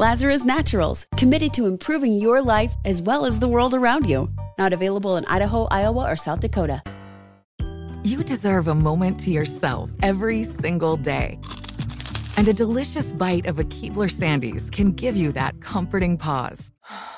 Lazarus Naturals, committed to improving your life as well as the world around you. Not available in Idaho, Iowa, or South Dakota. You deserve a moment to yourself every single day. And a delicious bite of a Keebler Sandies can give you that comforting pause.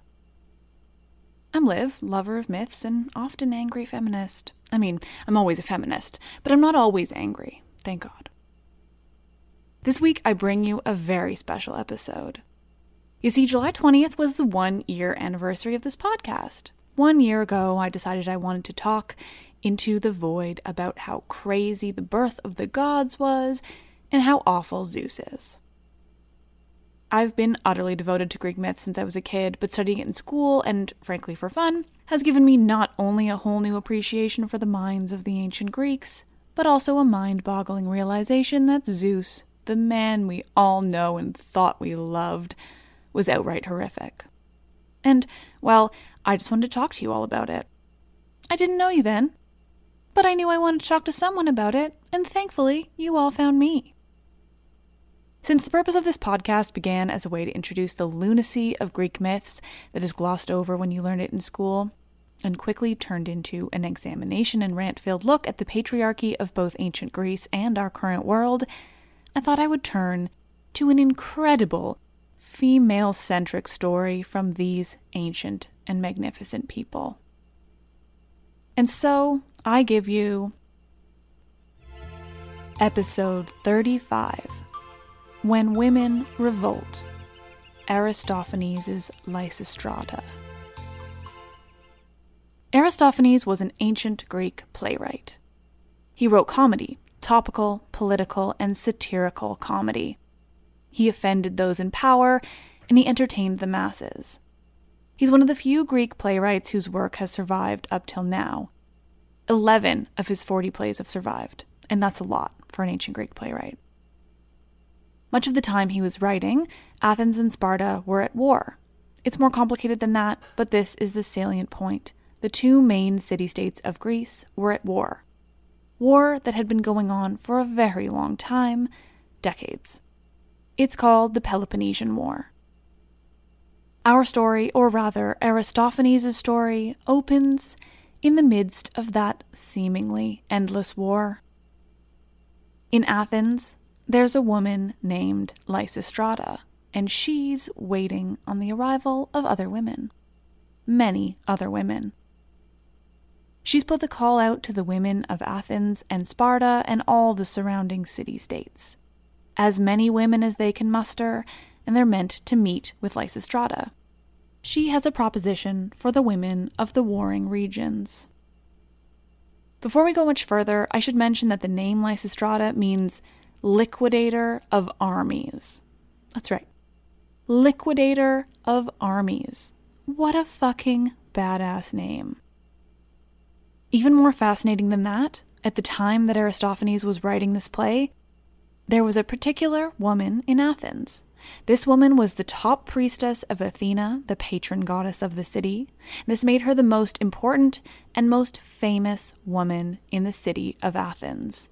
I'm Liv, lover of myths and often angry feminist. I mean, I'm always a feminist, but I'm not always angry, thank God. This week, I bring you a very special episode. You see, July 20th was the one year anniversary of this podcast. One year ago, I decided I wanted to talk into the void about how crazy the birth of the gods was and how awful Zeus is. I've been utterly devoted to Greek myth since I was a kid, but studying it in school, and frankly for fun, has given me not only a whole new appreciation for the minds of the ancient Greeks, but also a mind boggling realization that Zeus, the man we all know and thought we loved, was outright horrific. And, well, I just wanted to talk to you all about it. I didn't know you then, but I knew I wanted to talk to someone about it, and thankfully, you all found me. Since the purpose of this podcast began as a way to introduce the lunacy of Greek myths that is glossed over when you learn it in school, and quickly turned into an examination and rant filled look at the patriarchy of both ancient Greece and our current world, I thought I would turn to an incredible female centric story from these ancient and magnificent people. And so I give you episode 35 when Women Revolt Aristophanes' Lysistrata. Aristophanes was an ancient Greek playwright. He wrote comedy, topical, political, and satirical comedy. He offended those in power, and he entertained the masses. He's one of the few Greek playwrights whose work has survived up till now. Eleven of his 40 plays have survived, and that's a lot for an ancient Greek playwright. Much of the time he was writing, Athens and Sparta were at war. It's more complicated than that, but this is the salient point. The two main city states of Greece were at war. War that had been going on for a very long time decades. It's called the Peloponnesian War. Our story, or rather Aristophanes' story, opens in the midst of that seemingly endless war. In Athens, there's a woman named Lysistrata, and she's waiting on the arrival of other women. Many other women. She's put the call out to the women of Athens and Sparta and all the surrounding city states. As many women as they can muster, and they're meant to meet with Lysistrata. She has a proposition for the women of the warring regions. Before we go much further, I should mention that the name Lysistrata means liquidator of armies. That's right. Liquidator of armies. What a fucking badass name. Even more fascinating than that, at the time that Aristophanes was writing this play, there was a particular woman in Athens This woman was the top priestess of Athena, the patron goddess of the city. This made her the most important and most famous woman in the city of Athens.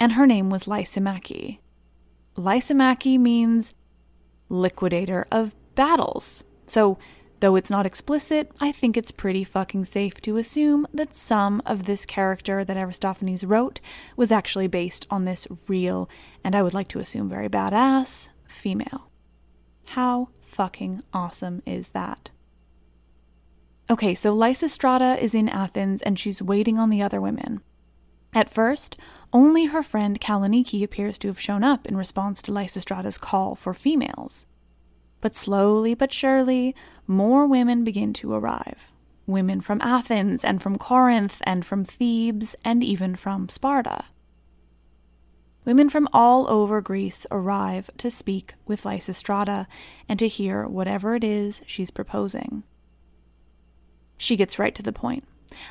And her name was Lysimache. Lysimache means liquidator of battles. So, though it's not explicit, I think it's pretty fucking safe to assume that some of this character that Aristophanes wrote was actually based on this real, and I would like to assume very badass, female. How fucking awesome is that? Okay, so Lysistrata is in Athens and she's waiting on the other women. At first, only her friend Kalonike appears to have shown up in response to Lysistrata's call for females. But slowly but surely, more women begin to arrive. Women from Athens and from Corinth and from Thebes and even from Sparta. Women from all over Greece arrive to speak with Lysistrata and to hear whatever it is she's proposing. She gets right to the point.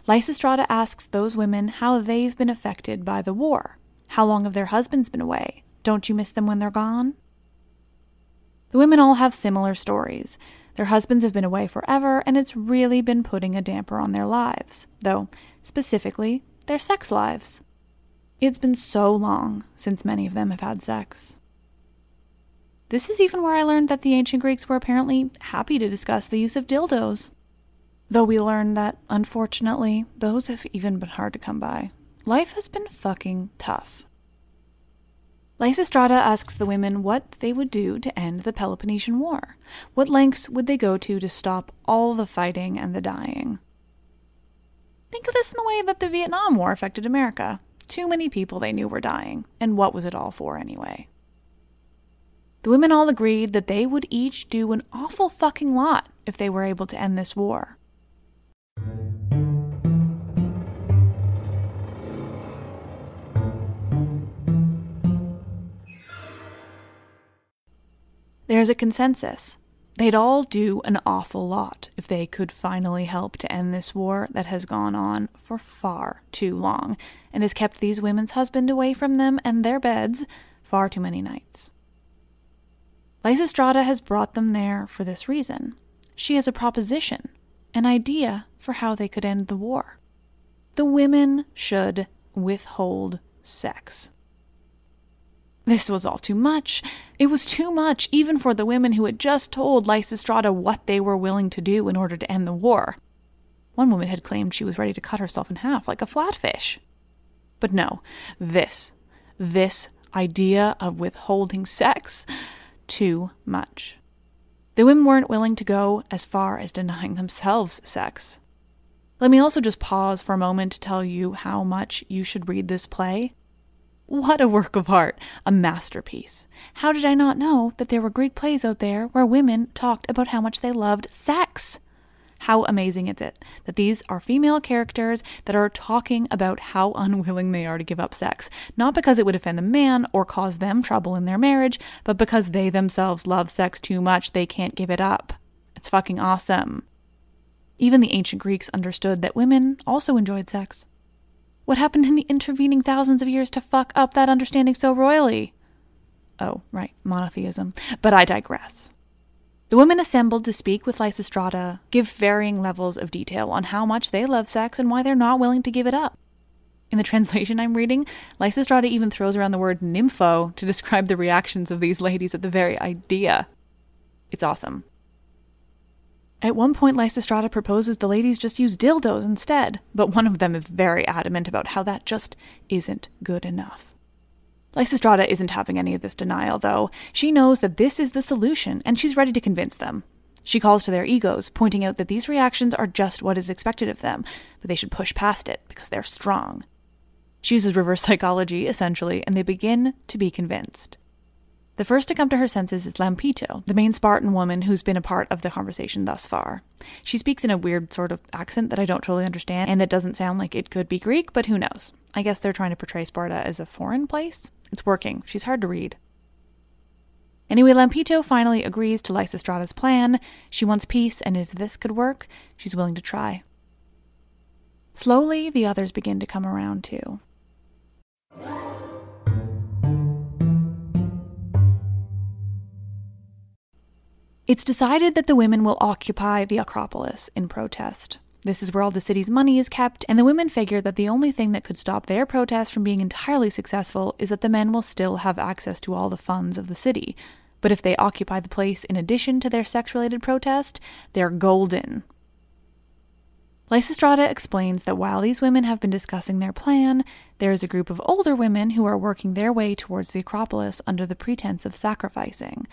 Lysistrata asks those women how they've been affected by the war. How long have their husbands been away? Don't you miss them when they're gone? The women all have similar stories. Their husbands have been away forever, and it's really been putting a damper on their lives, though, specifically, their sex lives. It's been so long since many of them have had sex. This is even where I learned that the ancient Greeks were apparently happy to discuss the use of dildos. Though we learned that, unfortunately, those have even been hard to come by. Life has been fucking tough. Lysistrata asks the women what they would do to end the Peloponnesian War. What lengths would they go to to stop all the fighting and the dying? Think of this in the way that the Vietnam War affected America. Too many people they knew were dying, and what was it all for anyway? The women all agreed that they would each do an awful fucking lot if they were able to end this war. There's a consensus. They'd all do an awful lot if they could finally help to end this war that has gone on for far too long and has kept these women's husbands away from them and their beds far too many nights. Lysistrata has brought them there for this reason. She has a proposition, an idea for how they could end the war. The women should withhold sex. This was all too much. It was too much, even for the women who had just told Lysistrata what they were willing to do in order to end the war. One woman had claimed she was ready to cut herself in half like a flatfish. But no, this, this idea of withholding sex, too much. The women weren't willing to go as far as denying themselves sex. Let me also just pause for a moment to tell you how much you should read this play. What a work of art, a masterpiece. How did I not know that there were Greek plays out there where women talked about how much they loved sex? How amazing is it that these are female characters that are talking about how unwilling they are to give up sex, not because it would offend a man or cause them trouble in their marriage, but because they themselves love sex too much they can't give it up. It's fucking awesome. Even the ancient Greeks understood that women also enjoyed sex. What happened in the intervening thousands of years to fuck up that understanding so royally? Oh, right, monotheism. But I digress. The women assembled to speak with Lysistrata give varying levels of detail on how much they love sex and why they're not willing to give it up. In the translation I'm reading, Lysistrata even throws around the word nympho to describe the reactions of these ladies at the very idea. It's awesome. At one point, Lysistrata proposes the ladies just use dildos instead, but one of them is very adamant about how that just isn't good enough. Lysistrata isn't having any of this denial, though. She knows that this is the solution, and she's ready to convince them. She calls to their egos, pointing out that these reactions are just what is expected of them, but they should push past it because they're strong. She uses reverse psychology, essentially, and they begin to be convinced. The first to come to her senses is Lampito, the main Spartan woman who's been a part of the conversation thus far. She speaks in a weird sort of accent that I don't totally understand and that doesn't sound like it could be Greek, but who knows? I guess they're trying to portray Sparta as a foreign place. It's working. She's hard to read. Anyway, Lampito finally agrees to Lysistrata's plan. She wants peace, and if this could work, she's willing to try. Slowly, the others begin to come around too. It's decided that the women will occupy the Acropolis in protest. This is where all the city's money is kept, and the women figure that the only thing that could stop their protest from being entirely successful is that the men will still have access to all the funds of the city. But if they occupy the place in addition to their sex related protest, they're golden. Lysistrata explains that while these women have been discussing their plan, there is a group of older women who are working their way towards the Acropolis under the pretense of sacrificing.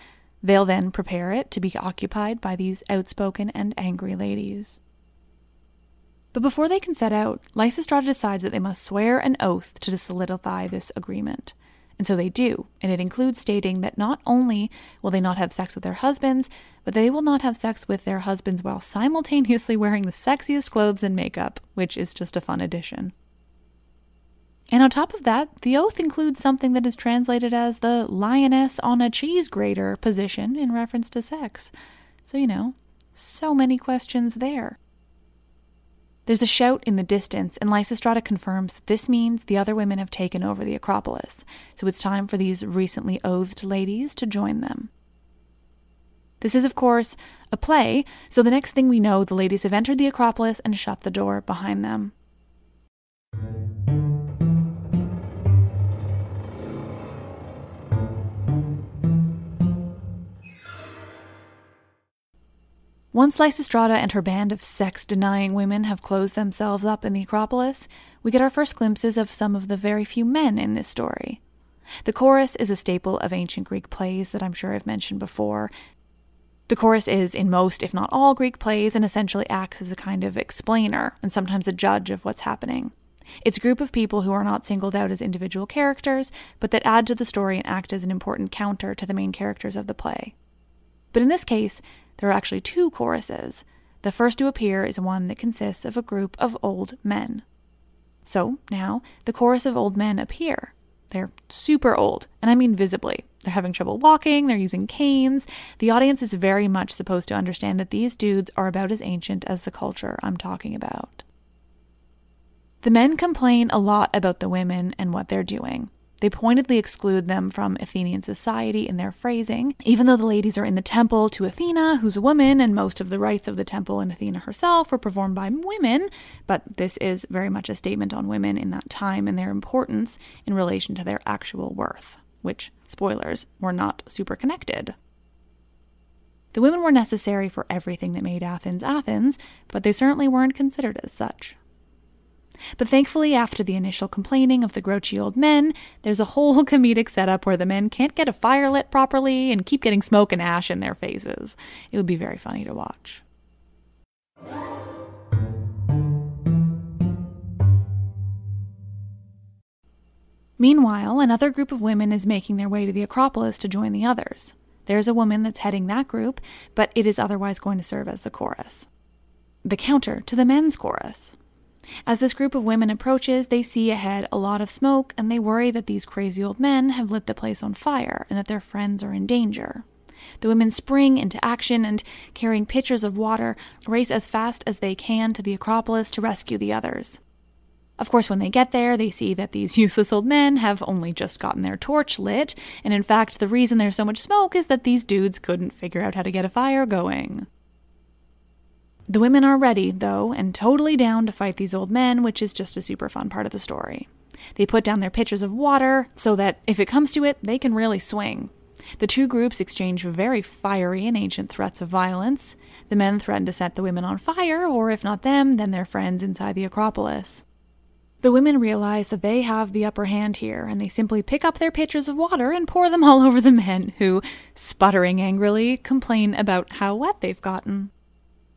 They'll then prepare it to be occupied by these outspoken and angry ladies. But before they can set out, Lysistrata decides that they must swear an oath to solidify this agreement. And so they do, and it includes stating that not only will they not have sex with their husbands, but they will not have sex with their husbands while simultaneously wearing the sexiest clothes and makeup, which is just a fun addition. And on top of that, the oath includes something that is translated as the lioness on a cheese grater position in reference to sex. So, you know, so many questions there. There's a shout in the distance, and Lysistrata confirms that this means the other women have taken over the Acropolis, so it's time for these recently oathed ladies to join them. This is, of course, a play, so the next thing we know, the ladies have entered the Acropolis and shut the door behind them. Once Lysistrata and her band of sex denying women have closed themselves up in the Acropolis, we get our first glimpses of some of the very few men in this story. The chorus is a staple of ancient Greek plays that I'm sure I've mentioned before. The chorus is in most, if not all, Greek plays and essentially acts as a kind of explainer and sometimes a judge of what's happening. It's a group of people who are not singled out as individual characters, but that add to the story and act as an important counter to the main characters of the play. But in this case, there are actually two choruses. The first to appear is one that consists of a group of old men. So now the chorus of old men appear. They're super old, and I mean visibly. They're having trouble walking, they're using canes. The audience is very much supposed to understand that these dudes are about as ancient as the culture I'm talking about. The men complain a lot about the women and what they're doing. They pointedly exclude them from Athenian society in their phrasing, even though the ladies are in the temple to Athena, who's a woman, and most of the rites of the temple and Athena herself were performed by women. But this is very much a statement on women in that time and their importance in relation to their actual worth, which, spoilers, were not super connected. The women were necessary for everything that made Athens Athens, but they certainly weren't considered as such. But thankfully, after the initial complaining of the grouchy old men, there's a whole comedic setup where the men can't get a fire lit properly and keep getting smoke and ash in their faces. It would be very funny to watch. Meanwhile, another group of women is making their way to the Acropolis to join the others. There's a woman that's heading that group, but it is otherwise going to serve as the chorus. The counter to the men's chorus. As this group of women approaches, they see ahead a lot of smoke and they worry that these crazy old men have lit the place on fire and that their friends are in danger. The women spring into action and, carrying pitchers of water, race as fast as they can to the Acropolis to rescue the others. Of course, when they get there, they see that these useless old men have only just gotten their torch lit, and in fact, the reason there's so much smoke is that these dudes couldn't figure out how to get a fire going. The women are ready, though, and totally down to fight these old men, which is just a super fun part of the story. They put down their pitchers of water so that if it comes to it, they can really swing. The two groups exchange very fiery and ancient threats of violence. The men threaten to set the women on fire, or if not them, then their friends inside the Acropolis. The women realize that they have the upper hand here, and they simply pick up their pitchers of water and pour them all over the men, who, sputtering angrily, complain about how wet they've gotten.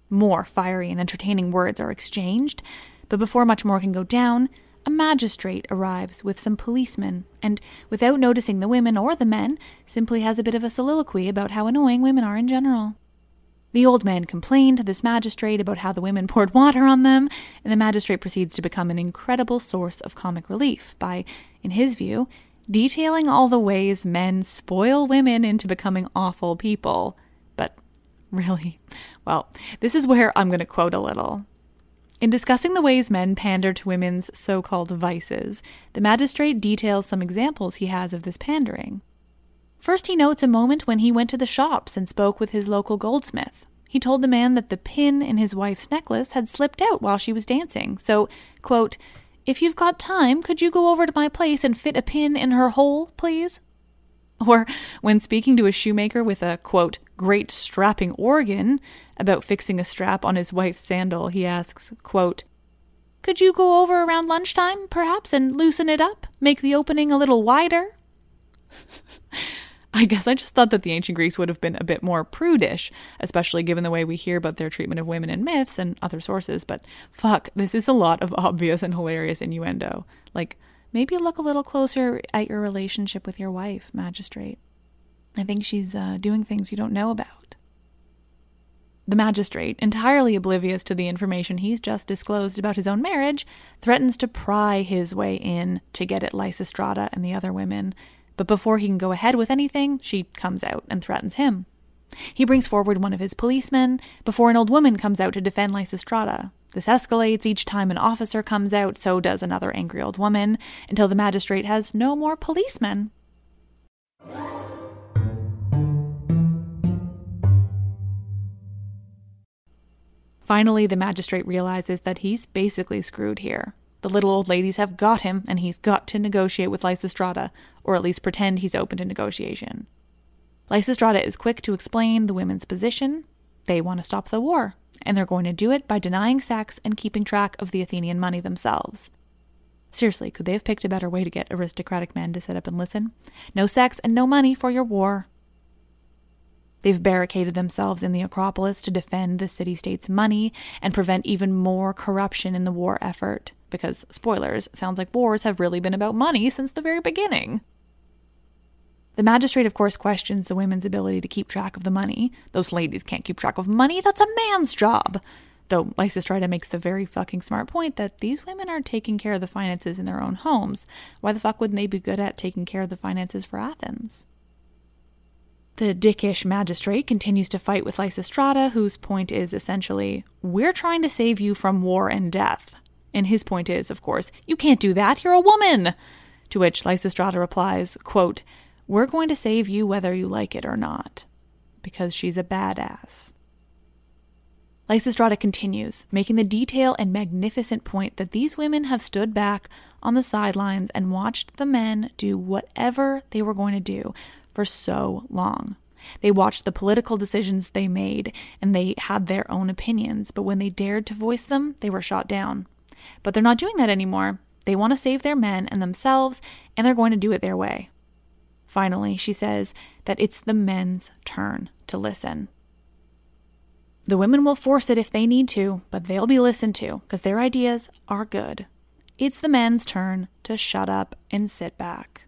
More fiery and entertaining words are exchanged, but before much more can go down, a magistrate arrives with some policemen, and without noticing the women or the men, simply has a bit of a soliloquy about how annoying women are in general. The old man complained to this magistrate about how the women poured water on them, and the magistrate proceeds to become an incredible source of comic relief by, in his view, detailing all the ways men spoil women into becoming awful people. Really, well, this is where I'm going to quote a little. In discussing the ways men pander to women's so called vices, the magistrate details some examples he has of this pandering. First, he notes a moment when he went to the shops and spoke with his local goldsmith. He told the man that the pin in his wife's necklace had slipped out while she was dancing. So, quote, if you've got time, could you go over to my place and fit a pin in her hole, please? Or when speaking to a shoemaker with a, quote, great strapping organ about fixing a strap on his wife's sandal, he asks, quote, Could you go over around lunchtime, perhaps, and loosen it up? Make the opening a little wider? I guess I just thought that the ancient Greeks would have been a bit more prudish, especially given the way we hear about their treatment of women in myths and other sources. But fuck, this is a lot of obvious and hilarious innuendo. Like, maybe look a little closer at your relationship with your wife, magistrate. I think she's uh, doing things you don't know about. The magistrate, entirely oblivious to the information he's just disclosed about his own marriage, threatens to pry his way in to get at Lysistrata and the other women but before he can go ahead with anything, she comes out and threatens him. He brings forward one of his policemen before an old woman comes out to defend Lysistrata. This escalates each time an officer comes out, so does another angry old woman, until the magistrate has no more policemen. Finally, the magistrate realizes that he's basically screwed here. The little old ladies have got him, and he's got to negotiate with Lysistrata, or at least pretend he's open to negotiation. Lysistrata is quick to explain the women's position. They want to stop the war, and they're going to do it by denying sex and keeping track of the Athenian money themselves. Seriously, could they have picked a better way to get aristocratic men to sit up and listen? No sex and no money for your war. They've barricaded themselves in the Acropolis to defend the city state's money and prevent even more corruption in the war effort. Because, spoilers, sounds like wars have really been about money since the very beginning. The magistrate, of course, questions the women's ability to keep track of the money. Those ladies can't keep track of money, that's a man's job. Though Lysistrata makes the very fucking smart point that these women are taking care of the finances in their own homes. Why the fuck wouldn't they be good at taking care of the finances for Athens? The dickish magistrate continues to fight with Lysistrata, whose point is essentially, We're trying to save you from war and death. And his point is, of course, You can't do that, you're a woman! To which Lysistrata replies, quote, We're going to save you whether you like it or not, because she's a badass. Lysistrata continues, making the detail and magnificent point that these women have stood back on the sidelines and watched the men do whatever they were going to do for so long. They watched the political decisions they made and they had their own opinions, but when they dared to voice them, they were shot down. But they're not doing that anymore. They want to save their men and themselves, and they're going to do it their way. Finally, she says that it's the men's turn to listen. The women will force it if they need to, but they'll be listened to because their ideas are good. It's the men's turn to shut up and sit back.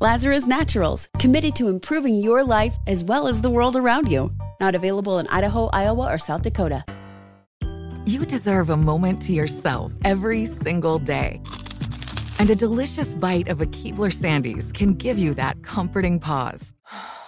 Lazarus Naturals, committed to improving your life as well as the world around you. Not available in Idaho, Iowa, or South Dakota. You deserve a moment to yourself every single day. And a delicious bite of a Keebler Sandies can give you that comforting pause.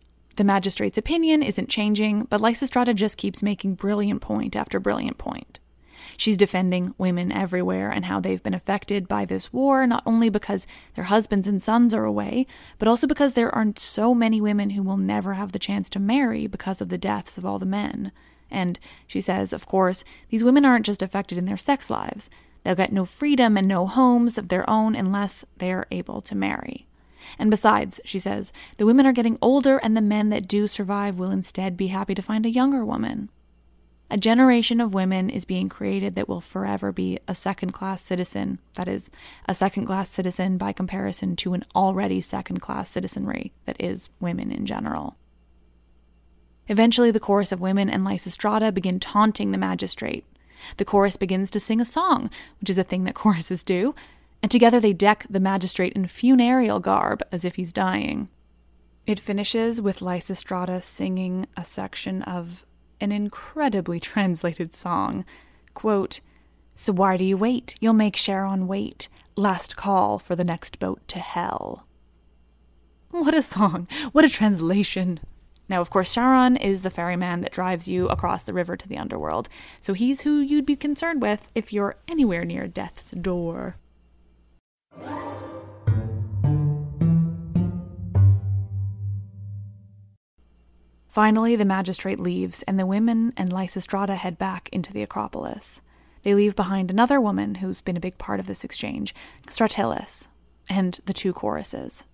The magistrate's opinion isn't changing, but Lysistrata just keeps making brilliant point after brilliant point. She's defending women everywhere and how they've been affected by this war, not only because their husbands and sons are away, but also because there aren't so many women who will never have the chance to marry because of the deaths of all the men. And she says, of course, these women aren't just affected in their sex lives. They'll get no freedom and no homes of their own unless they are able to marry. And besides, she says, the women are getting older, and the men that do survive will instead be happy to find a younger woman. A generation of women is being created that will forever be a second class citizen. That is, a second class citizen by comparison to an already second class citizenry that is women in general. Eventually, the chorus of women and Lysistrata begin taunting the magistrate. The chorus begins to sing a song, which is a thing that choruses do, and together they deck the magistrate in funereal garb as if he's dying. It finishes with Lysistrata singing a section of an incredibly translated song. Quote, So why do you wait? You'll make Charon wait. Last call for the next boat to hell. What a song! What a translation! Now, of course, Charon is the ferryman that drives you across the river to the underworld, so he's who you'd be concerned with if you're anywhere near death's door. Finally, the magistrate leaves, and the women and Lysistrata head back into the Acropolis. They leave behind another woman who's been a big part of this exchange, Stratyllis, and the two choruses.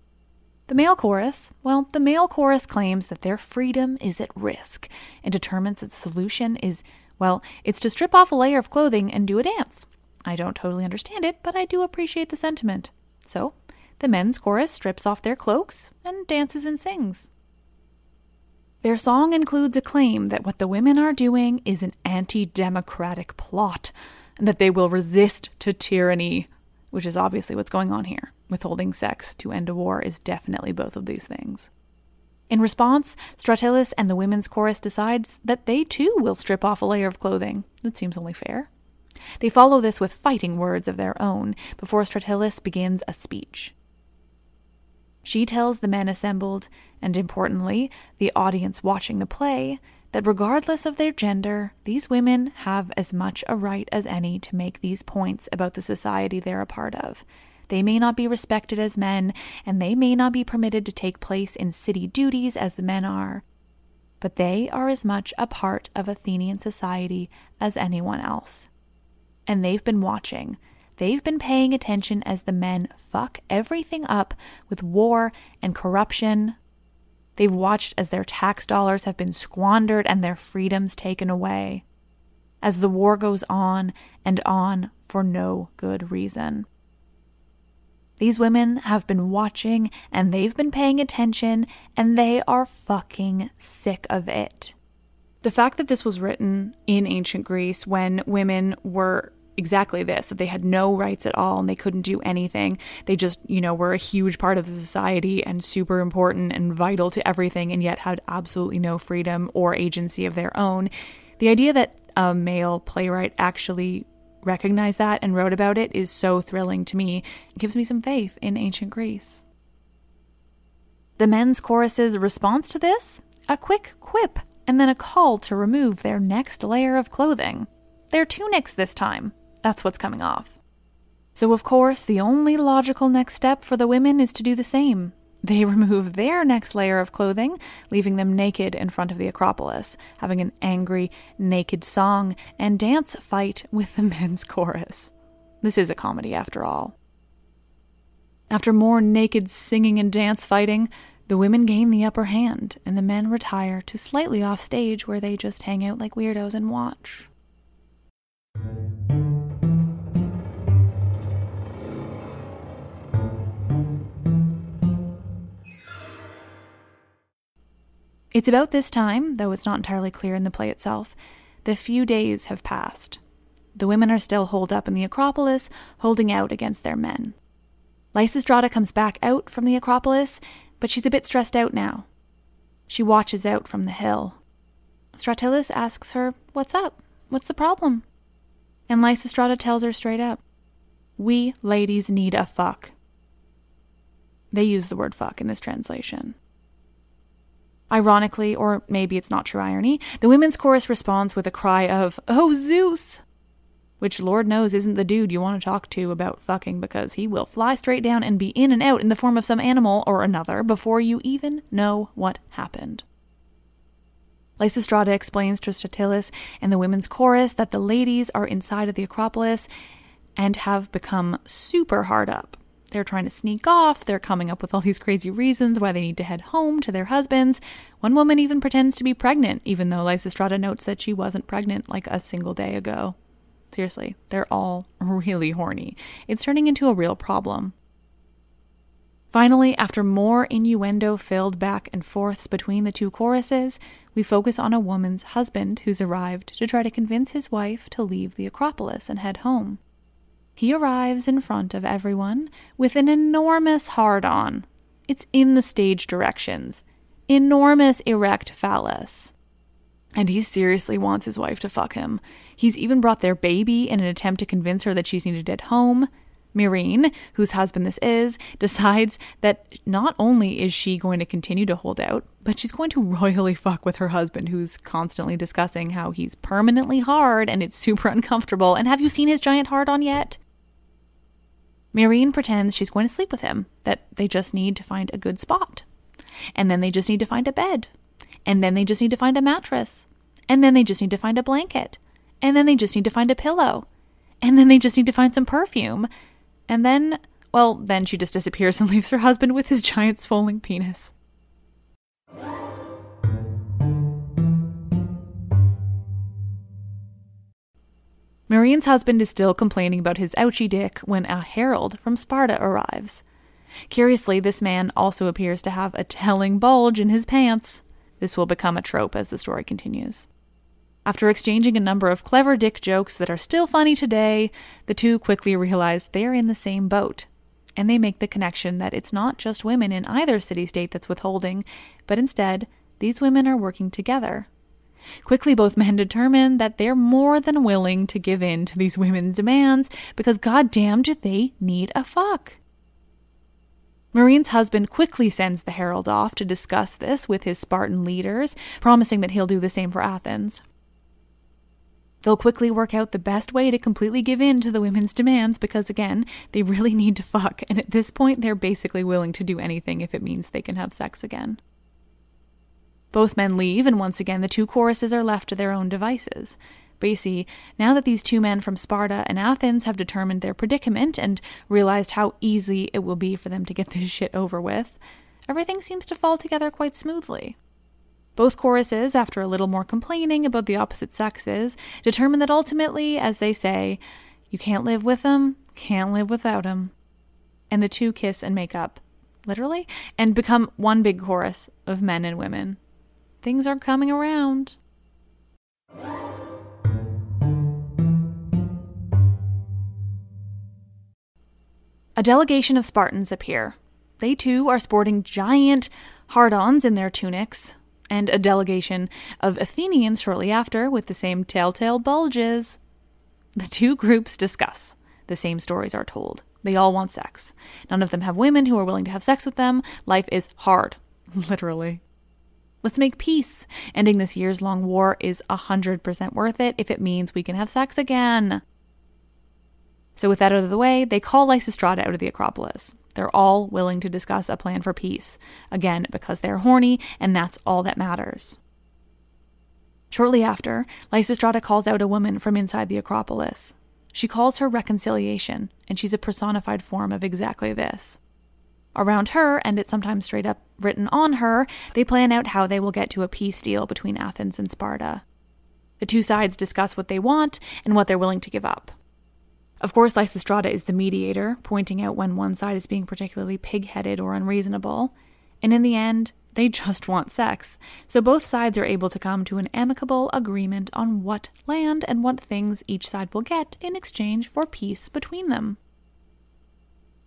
The male chorus, well, the male chorus claims that their freedom is at risk and determines that the solution is, well, it's to strip off a layer of clothing and do a dance. I don't totally understand it, but I do appreciate the sentiment. So, the men's chorus strips off their cloaks and dances and sings. Their song includes a claim that what the women are doing is an anti democratic plot and that they will resist to tyranny, which is obviously what's going on here. Withholding sex to end a war is definitely both of these things. In response, Stratyllis and the women's chorus decides that they too will strip off a layer of clothing. That seems only fair. They follow this with fighting words of their own before Stratyllis begins a speech. She tells the men assembled, and importantly, the audience watching the play, that regardless of their gender, these women have as much a right as any to make these points about the society they're a part of. They may not be respected as men, and they may not be permitted to take place in city duties as the men are, but they are as much a part of Athenian society as anyone else. And they've been watching, They've been paying attention as the men fuck everything up with war and corruption. They've watched as their tax dollars have been squandered and their freedoms taken away. As the war goes on and on for no good reason. These women have been watching and they've been paying attention and they are fucking sick of it. The fact that this was written in ancient Greece when women were exactly this that they had no rights at all and they couldn't do anything. They just, you know, were a huge part of the society and super important and vital to everything and yet had absolutely no freedom or agency of their own. The idea that a male playwright actually recognized that and wrote about it is so thrilling to me. It gives me some faith in ancient Greece. The men's chorus's response to this? A quick quip and then a call to remove their next layer of clothing. Their tunics this time. That's what's coming off. So, of course, the only logical next step for the women is to do the same. They remove their next layer of clothing, leaving them naked in front of the Acropolis, having an angry, naked song and dance fight with the men's chorus. This is a comedy after all. After more naked singing and dance fighting, the women gain the upper hand, and the men retire to slightly off stage where they just hang out like weirdos and watch. It's about this time, though it's not entirely clear in the play itself, the few days have passed. The women are still holed up in the Acropolis, holding out against their men. Lysistrata comes back out from the Acropolis, but she's a bit stressed out now. She watches out from the hill. Stratyllis asks her, What's up? What's the problem? And Lysistrata tells her straight up, We ladies need a fuck. They use the word fuck in this translation. Ironically, or maybe it's not true irony, the women's chorus responds with a cry of, Oh Zeus! Which Lord knows isn't the dude you want to talk to about fucking because he will fly straight down and be in and out in the form of some animal or another before you even know what happened. Lysistrata explains to Stratyllis and the women's chorus that the ladies are inside of the Acropolis and have become super hard up. They're trying to sneak off, they're coming up with all these crazy reasons why they need to head home to their husbands. One woman even pretends to be pregnant, even though Lysistrata notes that she wasn't pregnant like a single day ago. Seriously, they're all really horny. It's turning into a real problem. Finally, after more innuendo filled back and forths between the two choruses, we focus on a woman's husband who's arrived to try to convince his wife to leave the Acropolis and head home. He arrives in front of everyone with an enormous hard on. It's in the stage directions. Enormous erect phallus. And he seriously wants his wife to fuck him. He's even brought their baby in an attempt to convince her that she's needed at home. Myrrhine, whose husband this is, decides that not only is she going to continue to hold out, but she's going to royally fuck with her husband, who's constantly discussing how he's permanently hard and it's super uncomfortable. And have you seen his giant hard on yet? Myrrhine pretends she's going to sleep with him, that they just need to find a good spot. And then they just need to find a bed. And then they just need to find a mattress. And then they just need to find a blanket. And then they just need to find a pillow. And then they just need to find some perfume. And then, well, then she just disappears and leaves her husband with his giant swollen penis. Myrrhine's husband is still complaining about his ouchy dick when a herald from Sparta arrives. Curiously, this man also appears to have a telling bulge in his pants. This will become a trope as the story continues. After exchanging a number of clever dick jokes that are still funny today, the two quickly realize they're in the same boat. And they make the connection that it's not just women in either city state that's withholding, but instead, these women are working together. Quickly, both men determine that they're more than willing to give in to these women's demands because goddamn do they need a fuck. Myrrhine's husband quickly sends the herald off to discuss this with his Spartan leaders, promising that he'll do the same for Athens. They'll quickly work out the best way to completely give in to the women's demands because, again, they really need to fuck, and at this point, they're basically willing to do anything if it means they can have sex again. Both men leave, and once again, the two choruses are left to their own devices. See, now that these two men from Sparta and Athens have determined their predicament and realized how easy it will be for them to get this shit over with, everything seems to fall together quite smoothly. Both choruses, after a little more complaining about the opposite sexes, determine that ultimately, as they say, you can't live with them, can't live without them. And the two kiss and make up, literally, and become one big chorus of men and women. Things are coming around. A delegation of Spartans appear. They too are sporting giant hard ons in their tunics, and a delegation of Athenians shortly after with the same telltale bulges. The two groups discuss. The same stories are told. They all want sex. None of them have women who are willing to have sex with them. Life is hard, literally. Let's make peace. Ending this years long war is 100% worth it if it means we can have sex again. So, with that out of the way, they call Lysistrata out of the Acropolis. They're all willing to discuss a plan for peace. Again, because they're horny, and that's all that matters. Shortly after, Lysistrata calls out a woman from inside the Acropolis. She calls her reconciliation, and she's a personified form of exactly this. Around her, and it's sometimes straight up written on her, they plan out how they will get to a peace deal between Athens and Sparta. The two sides discuss what they want and what they're willing to give up. Of course, Lysistrata is the mediator, pointing out when one side is being particularly pig headed or unreasonable. And in the end, they just want sex. So both sides are able to come to an amicable agreement on what land and what things each side will get in exchange for peace between them.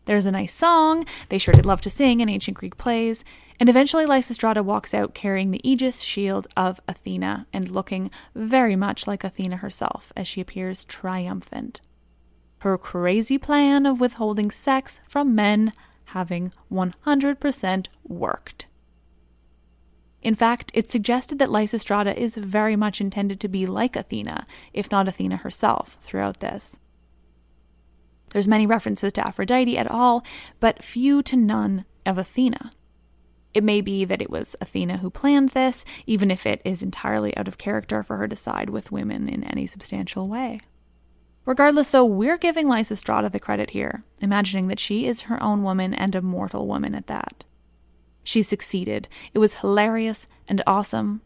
There's a nice song, they sure did love to sing in ancient Greek plays, and eventually Lysistrata walks out carrying the aegis shield of Athena and looking very much like Athena herself as she appears triumphant her crazy plan of withholding sex from men having 100% worked. In fact, it suggested that Lysistrata is very much intended to be like Athena, if not Athena herself, throughout this. There's many references to Aphrodite at all, but few to none of Athena. It may be that it was Athena who planned this, even if it is entirely out of character for her to side with women in any substantial way. Regardless, though, we're giving Lysistrata the credit here, imagining that she is her own woman and a mortal woman at that. She succeeded. It was hilarious and awesome.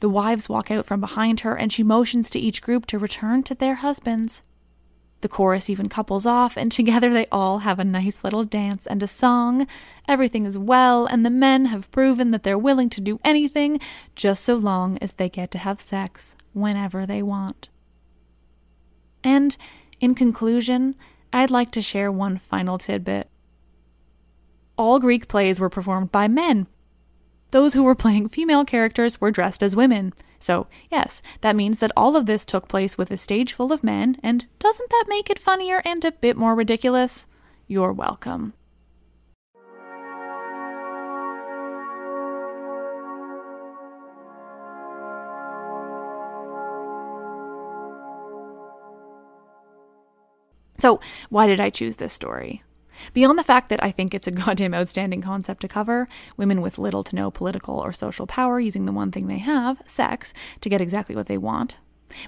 The wives walk out from behind her, and she motions to each group to return to their husbands. The chorus even couples off, and together they all have a nice little dance and a song. Everything is well, and the men have proven that they're willing to do anything just so long as they get to have sex whenever they want. And in conclusion, I'd like to share one final tidbit. All Greek plays were performed by men. Those who were playing female characters were dressed as women. So, yes, that means that all of this took place with a stage full of men, and doesn't that make it funnier and a bit more ridiculous? You're welcome. So, why did I choose this story? Beyond the fact that I think it's a goddamn outstanding concept to cover, women with little to no political or social power using the one thing they have, sex, to get exactly what they want.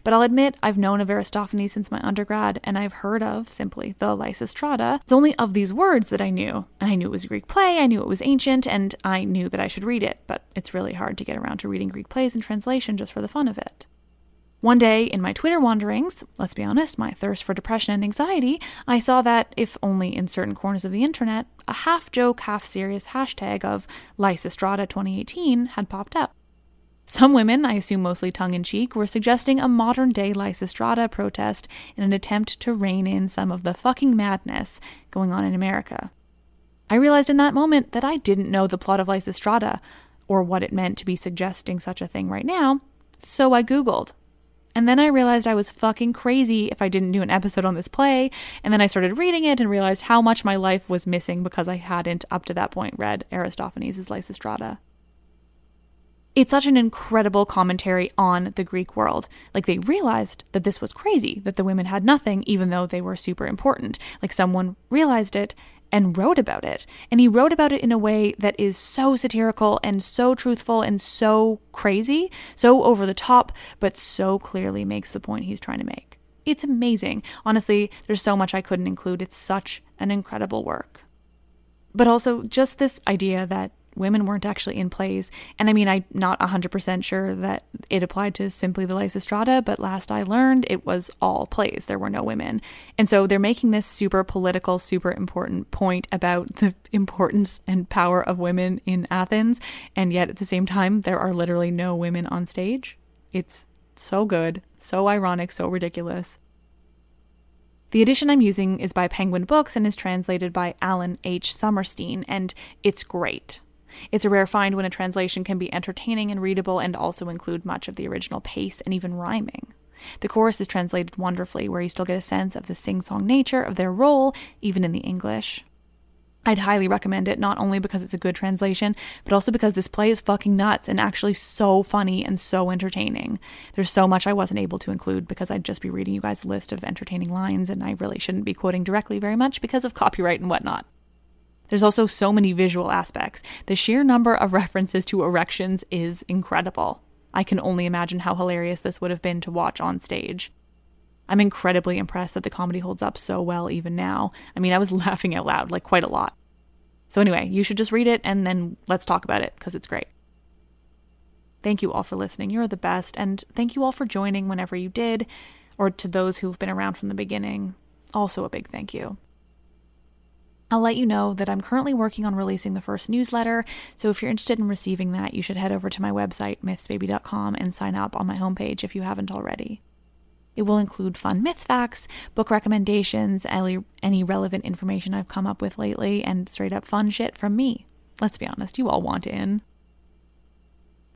But I'll admit, I've known of Aristophanes since my undergrad, and I've heard of, simply, the Lysistrata. It's only of these words that I knew. And I knew it was a Greek play, I knew it was ancient, and I knew that I should read it, but it's really hard to get around to reading Greek plays in translation just for the fun of it. One day in my Twitter wanderings, let's be honest, my thirst for depression and anxiety, I saw that, if only in certain corners of the internet, a half joke, half serious hashtag of Lysistrata 2018 had popped up. Some women, I assume mostly tongue in cheek, were suggesting a modern day Lysistrata protest in an attempt to rein in some of the fucking madness going on in America. I realized in that moment that I didn't know the plot of Lysistrata or what it meant to be suggesting such a thing right now, so I Googled. And then I realized I was fucking crazy if I didn't do an episode on this play. And then I started reading it and realized how much my life was missing because I hadn't, up to that point, read Aristophanes' Lysistrata. It's such an incredible commentary on the Greek world. Like, they realized that this was crazy, that the women had nothing, even though they were super important. Like, someone realized it and wrote about it. And he wrote about it in a way that is so satirical and so truthful and so crazy, so over the top, but so clearly makes the point he's trying to make. It's amazing. Honestly, there's so much I couldn't include. It's such an incredible work. But also, just this idea that women weren't actually in plays. And I mean, I'm not 100% sure that it applied to simply the Lysistrata, but last I learned, it was all plays. There were no women. And so they're making this super political, super important point about the importance and power of women in Athens. And yet at the same time, there are literally no women on stage. It's so good, so ironic, so ridiculous. The edition I'm using is by Penguin Books and is translated by Alan H. Sommerstein, and it's great. It's a rare find when a translation can be entertaining and readable and also include much of the original pace and even rhyming. The chorus is translated wonderfully, where you still get a sense of the sing song nature of their role, even in the English. I'd highly recommend it, not only because it's a good translation, but also because this play is fucking nuts and actually so funny and so entertaining. There's so much I wasn't able to include because I'd just be reading you guys a list of entertaining lines, and I really shouldn't be quoting directly very much because of copyright and whatnot. There's also so many visual aspects. The sheer number of references to erections is incredible. I can only imagine how hilarious this would have been to watch on stage. I'm incredibly impressed that the comedy holds up so well even now. I mean, I was laughing out loud, like quite a lot. So, anyway, you should just read it and then let's talk about it because it's great. Thank you all for listening. You're the best. And thank you all for joining whenever you did, or to those who've been around from the beginning. Also, a big thank you. I'll let you know that I'm currently working on releasing the first newsletter, so if you're interested in receiving that, you should head over to my website, mythsbaby.com, and sign up on my homepage if you haven't already. It will include fun myth facts, book recommendations, any relevant information I've come up with lately, and straight up fun shit from me. Let's be honest, you all want in.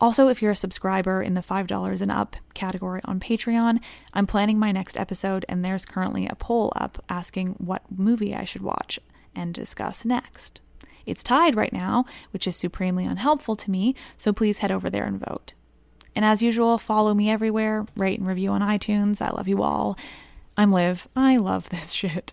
Also, if you're a subscriber in the $5 and up category on Patreon, I'm planning my next episode, and there's currently a poll up asking what movie I should watch and discuss next. It's tied right now, which is supremely unhelpful to me, so please head over there and vote. And as usual, follow me everywhere, rate and review on iTunes. I love you all. I'm Liv. I love this shit.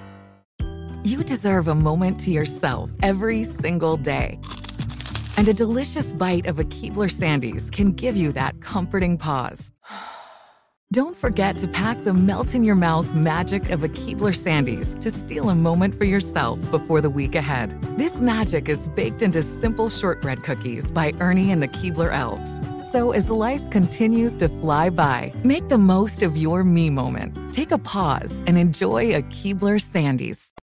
You deserve a moment to yourself every single day. And a delicious bite of a Keebler Sandies can give you that comforting pause. Don't forget to pack the melt in your mouth magic of a Keebler Sandies to steal a moment for yourself before the week ahead. This magic is baked into simple shortbread cookies by Ernie and the Keebler Elves. So as life continues to fly by, make the most of your me moment. Take a pause and enjoy a Keebler Sandies.